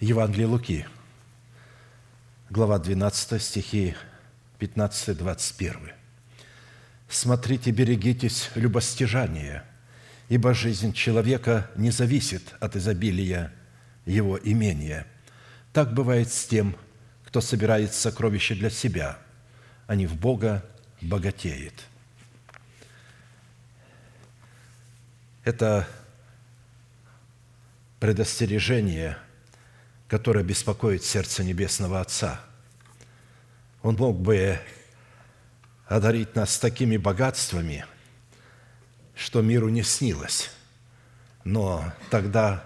Евангелие Луки, глава 12, стихи 15-21. «Смотрите, берегитесь любостяжания, ибо жизнь человека не зависит от изобилия его имения. Так бывает с тем, кто собирает сокровища для себя, а не в Бога богатеет». Это предостережение, которое беспокоит сердце Небесного Отца. Он мог бы одарить нас такими богатствами, что миру не снилось. Но тогда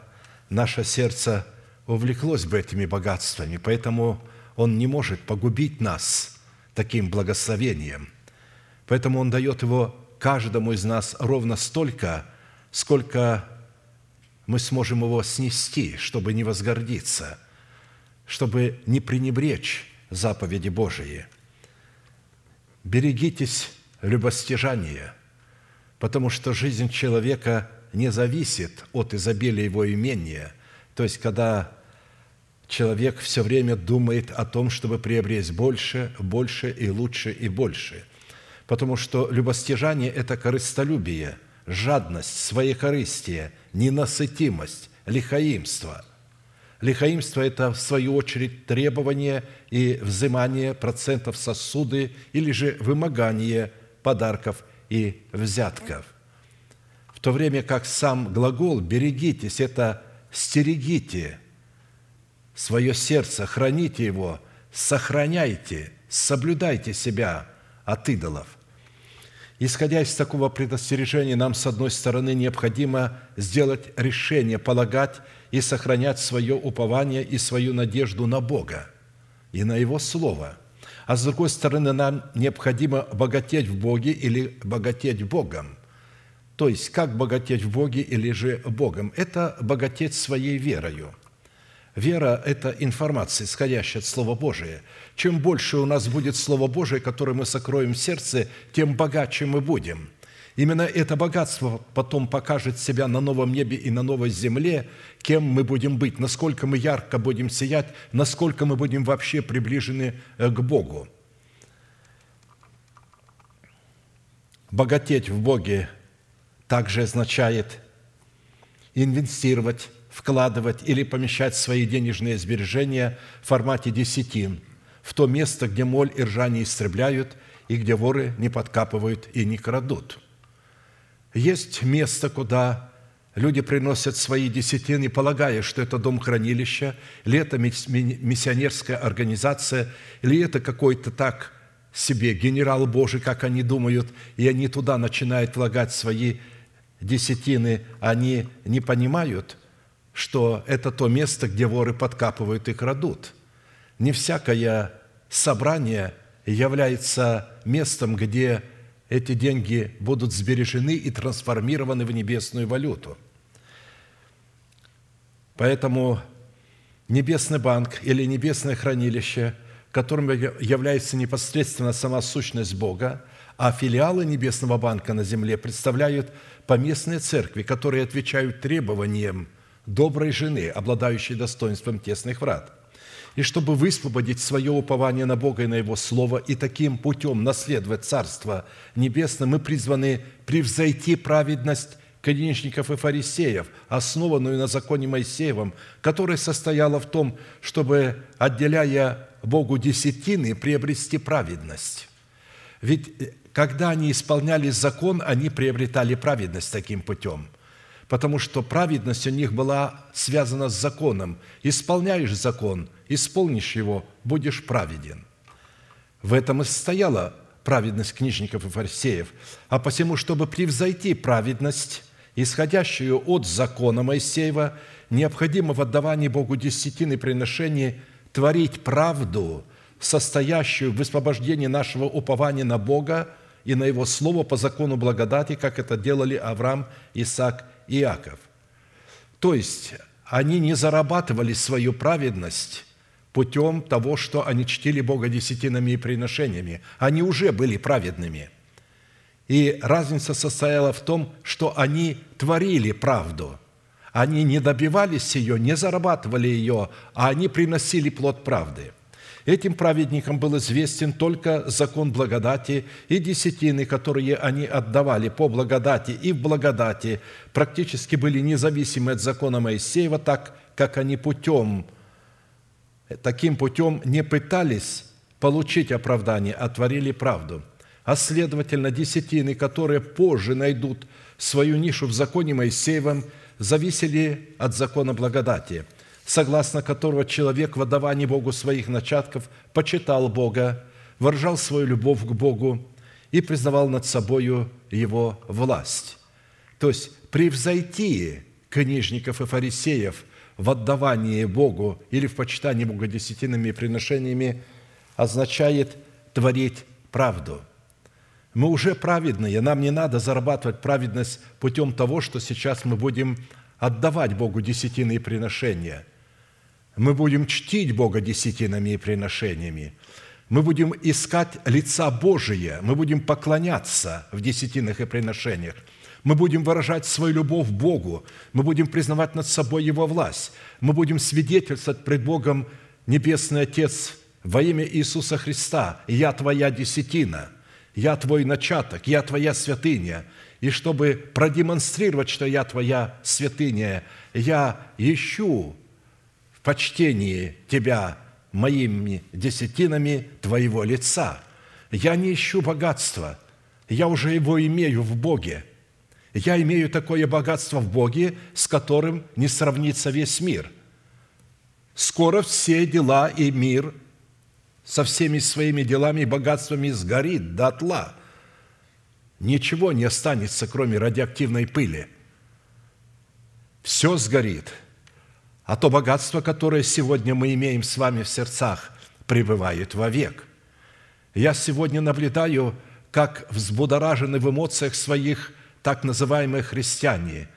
наше сердце увлеклось бы этими богатствами, поэтому Он не может погубить нас таким благословением. Поэтому Он дает его каждому из нас ровно столько, сколько мы сможем его снести, чтобы не возгордиться, чтобы не пренебречь заповеди Божии. Берегитесь любостяжания, потому что жизнь человека не зависит от изобилия его имения. То есть, когда человек все время думает о том, чтобы приобрести больше, больше и лучше и больше. Потому что любостяжание – это корыстолюбие – жадность, своекорыстие, ненасытимость, лихаимство. Лихаимство – это, в свою очередь, требование и взимание процентов сосуды или же вымогание подарков и взятков. В то время как сам глагол «берегитесь» – это «стерегите», свое сердце, храните его, сохраняйте, соблюдайте себя от идолов. Исходя из такого предостережения, нам, с одной стороны, необходимо сделать решение полагать и сохранять свое упование и свою надежду на Бога и на Его Слово. А с другой стороны, нам необходимо богатеть в Боге или богатеть Богом. То есть, как богатеть в Боге или же Богом? Это богатеть своей верою – Вера – это информация, исходящая от Слова Божия. Чем больше у нас будет Слово Божие, которое мы сокроем в сердце, тем богаче мы будем. Именно это богатство потом покажет себя на новом небе и на новой земле, кем мы будем быть, насколько мы ярко будем сиять, насколько мы будем вообще приближены э, к Богу. Богатеть в Боге также означает инвестировать вкладывать или помещать свои денежные сбережения в формате десятин в то место, где моль и ржа не истребляют, и где воры не подкапывают и не крадут. Есть место, куда люди приносят свои десятины, полагая, что это дом хранилища, или это миссионерская организация, или это какой-то так себе генерал Божий, как они думают, и они туда начинают влагать свои десятины, они не понимают, что это то место, где воры подкапывают и крадут. Не всякое собрание является местом, где эти деньги будут сбережены и трансформированы в небесную валюту. Поэтому небесный банк или небесное хранилище, которым является непосредственно сама сущность Бога, а филиалы небесного банка на земле представляют поместные церкви, которые отвечают требованиям – доброй жены, обладающей достоинством тесных врат. И чтобы высвободить свое упование на Бога и на Его Слово и таким путем наследовать Царство Небесное, мы призваны превзойти праведность конечников и фарисеев, основанную на законе Моисеевом, которая состояла в том, чтобы, отделяя Богу десятины, приобрести праведность. Ведь э, когда они исполняли закон, они приобретали праведность таким путем – потому что праведность у них была связана с законом. Исполняешь закон, исполнишь его, будешь праведен. В этом и состояла праведность книжников и фарисеев. А посему, чтобы превзойти праведность, исходящую от закона Моисеева, необходимо в отдавании Богу десятины приношений творить правду, состоящую в высвобождении нашего упования на Бога и на Его Слово по закону благодати, как это делали Авраам, Исаак Иаков. То есть они не зарабатывали свою праведность путем того, что они чтили Бога десятинами и приношениями. Они уже были праведными. И разница состояла в том, что они творили правду. Они не добивались ее, не зарабатывали ее, а они приносили плод правды. Этим праведникам был известен только закон благодати и десятины, которые они отдавали по благодати и в благодати, практически были независимы от закона Моисеева, так как они путем, таким путем не пытались получить оправдание, а творили правду. А следовательно, десятины, которые позже найдут свою нишу в законе Моисеевом – зависели от закона благодати, согласно которого человек в отдавании Богу своих начатков почитал Бога, выражал свою любовь к Богу и признавал над собою Его власть. То есть превзойти книжников и фарисеев в отдавании Богу или в почитании Бога десятинными и приношениями означает творить правду – мы уже праведные, нам не надо зарабатывать праведность путем того, что сейчас мы будем отдавать Богу десятины приношения. Мы будем чтить Бога десятинами и приношениями. Мы будем искать лица Божия, мы будем поклоняться в десятинах и приношениях. Мы будем выражать свою любовь Богу, мы будем признавать над собой Его власть, мы будем свидетельствовать пред Богом Небесный Отец во имя Иисуса Христа, «Я Твоя десятина», я Твой начаток, я Твоя святыня. И чтобы продемонстрировать, что я Твоя святыня, я ищу в почтении Тебя моими десятинами Твоего лица. Я не ищу богатства, я уже его имею в Боге. Я имею такое богатство в Боге, с которым не сравнится весь мир. Скоро все дела и мир – со всеми своими делами и богатствами сгорит дотла. Ничего не останется, кроме радиоактивной пыли. Все сгорит. А то богатство, которое сегодня мы имеем с вами в сердцах, пребывает вовек. Я сегодня наблюдаю, как взбудоражены в эмоциях своих так называемые христиане,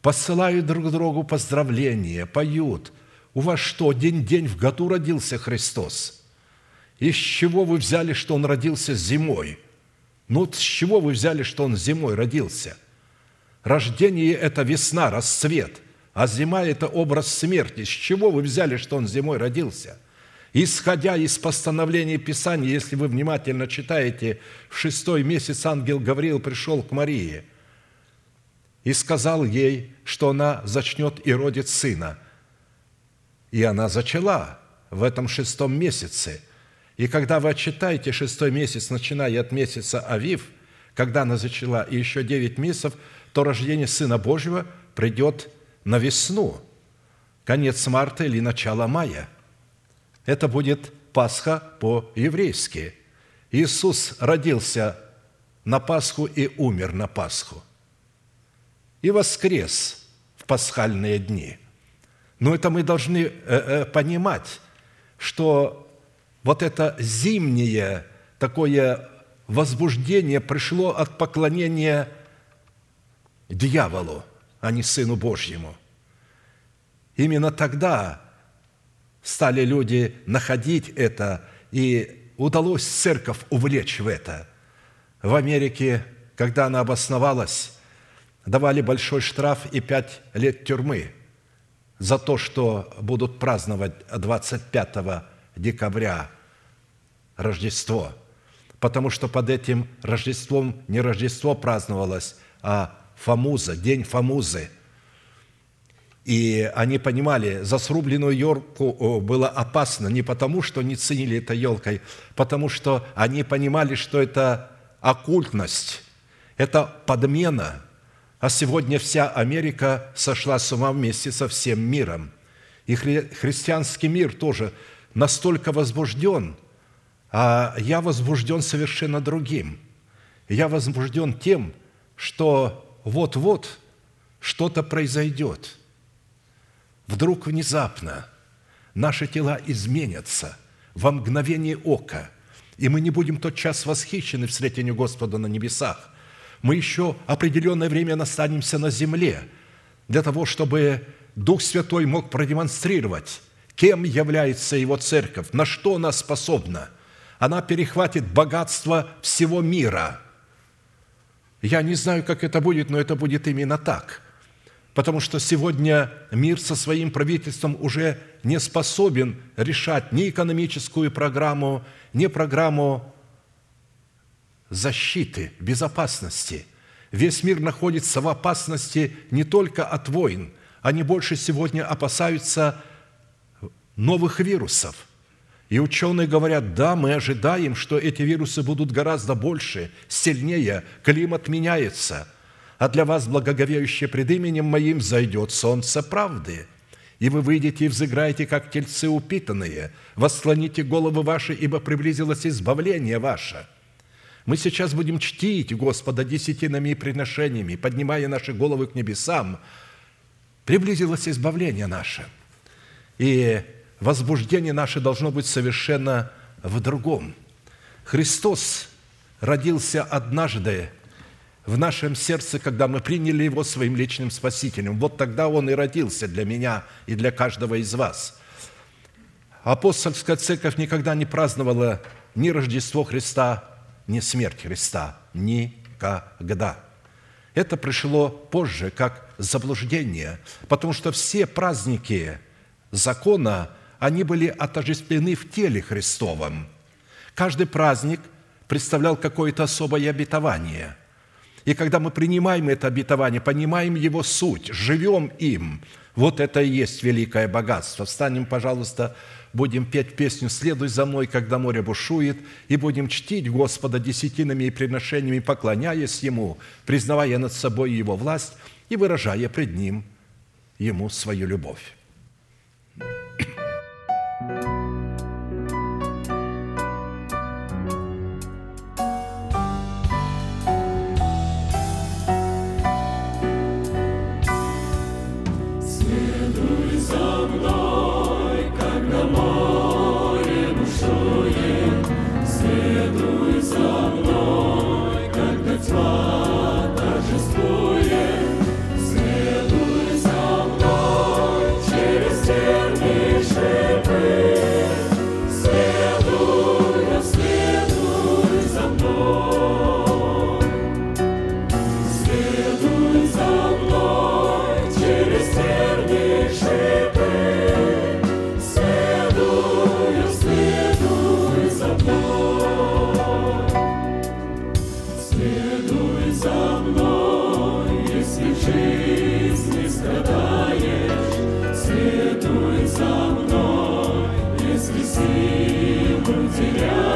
посылают друг другу поздравления, поют. У вас что, день-день в году родился Христос – из чего вы взяли, что он родился зимой? Ну, с чего вы взяли, что он зимой родился? Рождение – это весна, расцвет, а зима – это образ смерти. С чего вы взяли, что он зимой родился? Исходя из постановления Писания, если вы внимательно читаете, в шестой месяц ангел Гавриил пришел к Марии и сказал ей, что она зачнет и родит сына. И она зачала в этом шестом месяце – и когда вы отчитаете шестой месяц, начиная от месяца Авив, когда она зачала, и еще девять месяцев, то рождение Сына Божьего придет на весну, конец марта или начало мая. Это будет Пасха по-еврейски. Иисус родился на Пасху и умер на Пасху. И воскрес в пасхальные дни. Но это мы должны э, э, понимать, что вот это зимнее такое возбуждение пришло от поклонения дьяволу, а не Сыну Божьему. Именно тогда стали люди находить это, и удалось церковь увлечь в это. В Америке, когда она обосновалась, давали большой штраф и пять лет тюрьмы за то, что будут праздновать 25 декабря Рождество, потому что под этим Рождеством не Рождество праздновалось, а Фомуза, день Фомузы. И они понимали, за срубленную елку было опасно не потому, что не ценили это елкой, потому что они понимали, что это оккультность, это подмена. А сегодня вся Америка сошла с ума вместе со всем миром. И христианский мир тоже – настолько возбужден, а я возбужден совершенно другим. Я возбужден тем, что вот-вот что-то произойдет. Вдруг внезапно наши тела изменятся во мгновение ока, и мы не будем тот час восхищены встретению Господа на небесах. Мы еще определенное время настанемся на земле для того, чтобы Дух Святой мог продемонстрировать Кем является его церковь? На что она способна? Она перехватит богатство всего мира. Я не знаю, как это будет, но это будет именно так. потому что сегодня мир со своим правительством уже не способен решать ни экономическую программу, ни программу защиты, безопасности. Весь мир находится в опасности не только от войн, они больше сегодня опасаются новых вирусов. И ученые говорят, да, мы ожидаем, что эти вирусы будут гораздо больше, сильнее, климат меняется – а для вас, благоговеющие пред именем Моим, зайдет солнце правды. И вы выйдете и взыграете, как тельцы упитанные, восслоните головы ваши, ибо приблизилось избавление ваше». Мы сейчас будем чтить Господа десятинами и приношениями, поднимая наши головы к небесам. Приблизилось избавление наше. И возбуждение наше должно быть совершенно в другом. Христос родился однажды в нашем сердце, когда мы приняли Его своим личным Спасителем. Вот тогда Он и родился для меня и для каждого из вас. Апостольская церковь никогда не праздновала ни Рождество Христа, ни смерть Христа. Никогда. Это пришло позже, как заблуждение, потому что все праздники закона, они были отождествлены в теле Христовом. Каждый праздник представлял какое-то особое обетование – и когда мы принимаем это обетование, понимаем его суть, живем им, вот это и есть великое богатство. Встанем, пожалуйста, будем петь песню «Следуй за мной, когда море бушует», и будем чтить Господа десятинами и приношениями, поклоняясь Ему, признавая над собой Его власть и выражая пред Ним Ему свою любовь. Seigneur.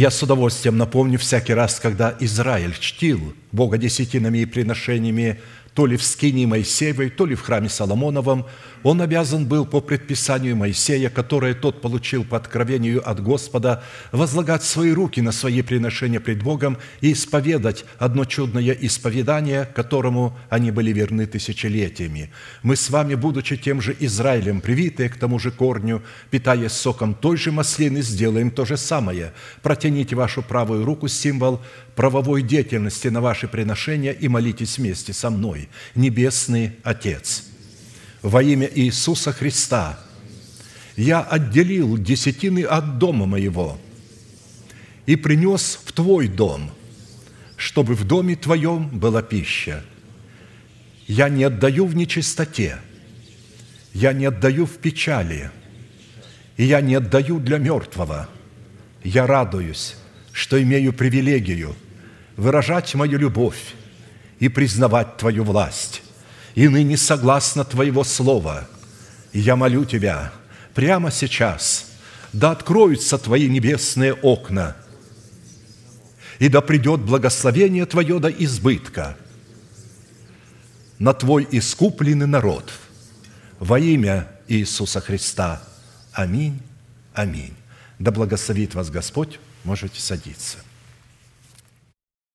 Я с удовольствием напомню всякий раз, когда Израиль чтил Бога десятинами и приношениями, то ли в скинии Моисеевой, то ли в храме Соломоновом, он обязан был по предписанию Моисея, которое тот получил по откровению от Господа, возлагать свои руки на свои приношения пред Богом и исповедать одно чудное исповедание, которому они были верны тысячелетиями. Мы с вами, будучи тем же Израилем, привитые к тому же корню, питаясь соком той же маслины, сделаем то же самое. Протяните вашу правую руку, символ правовой деятельности на ваши приношения и молитесь вместе со мной. Небесный Отец, во имя Иисуса Христа я отделил десятины от дома моего и принес в Твой дом, чтобы в доме Твоем была пища. Я не отдаю в нечистоте, я не отдаю в печали, и я не отдаю для мертвого. Я радуюсь, что имею привилегию выражать мою любовь и признавать Твою власть. И ныне согласно Твоего слова, я молю Тебя прямо сейчас, да откроются Твои небесные окна, и да придет благословение Твое до избытка на Твой искупленный народ во имя Иисуса Христа. Аминь. Аминь. Да благословит вас Господь. Можете садиться.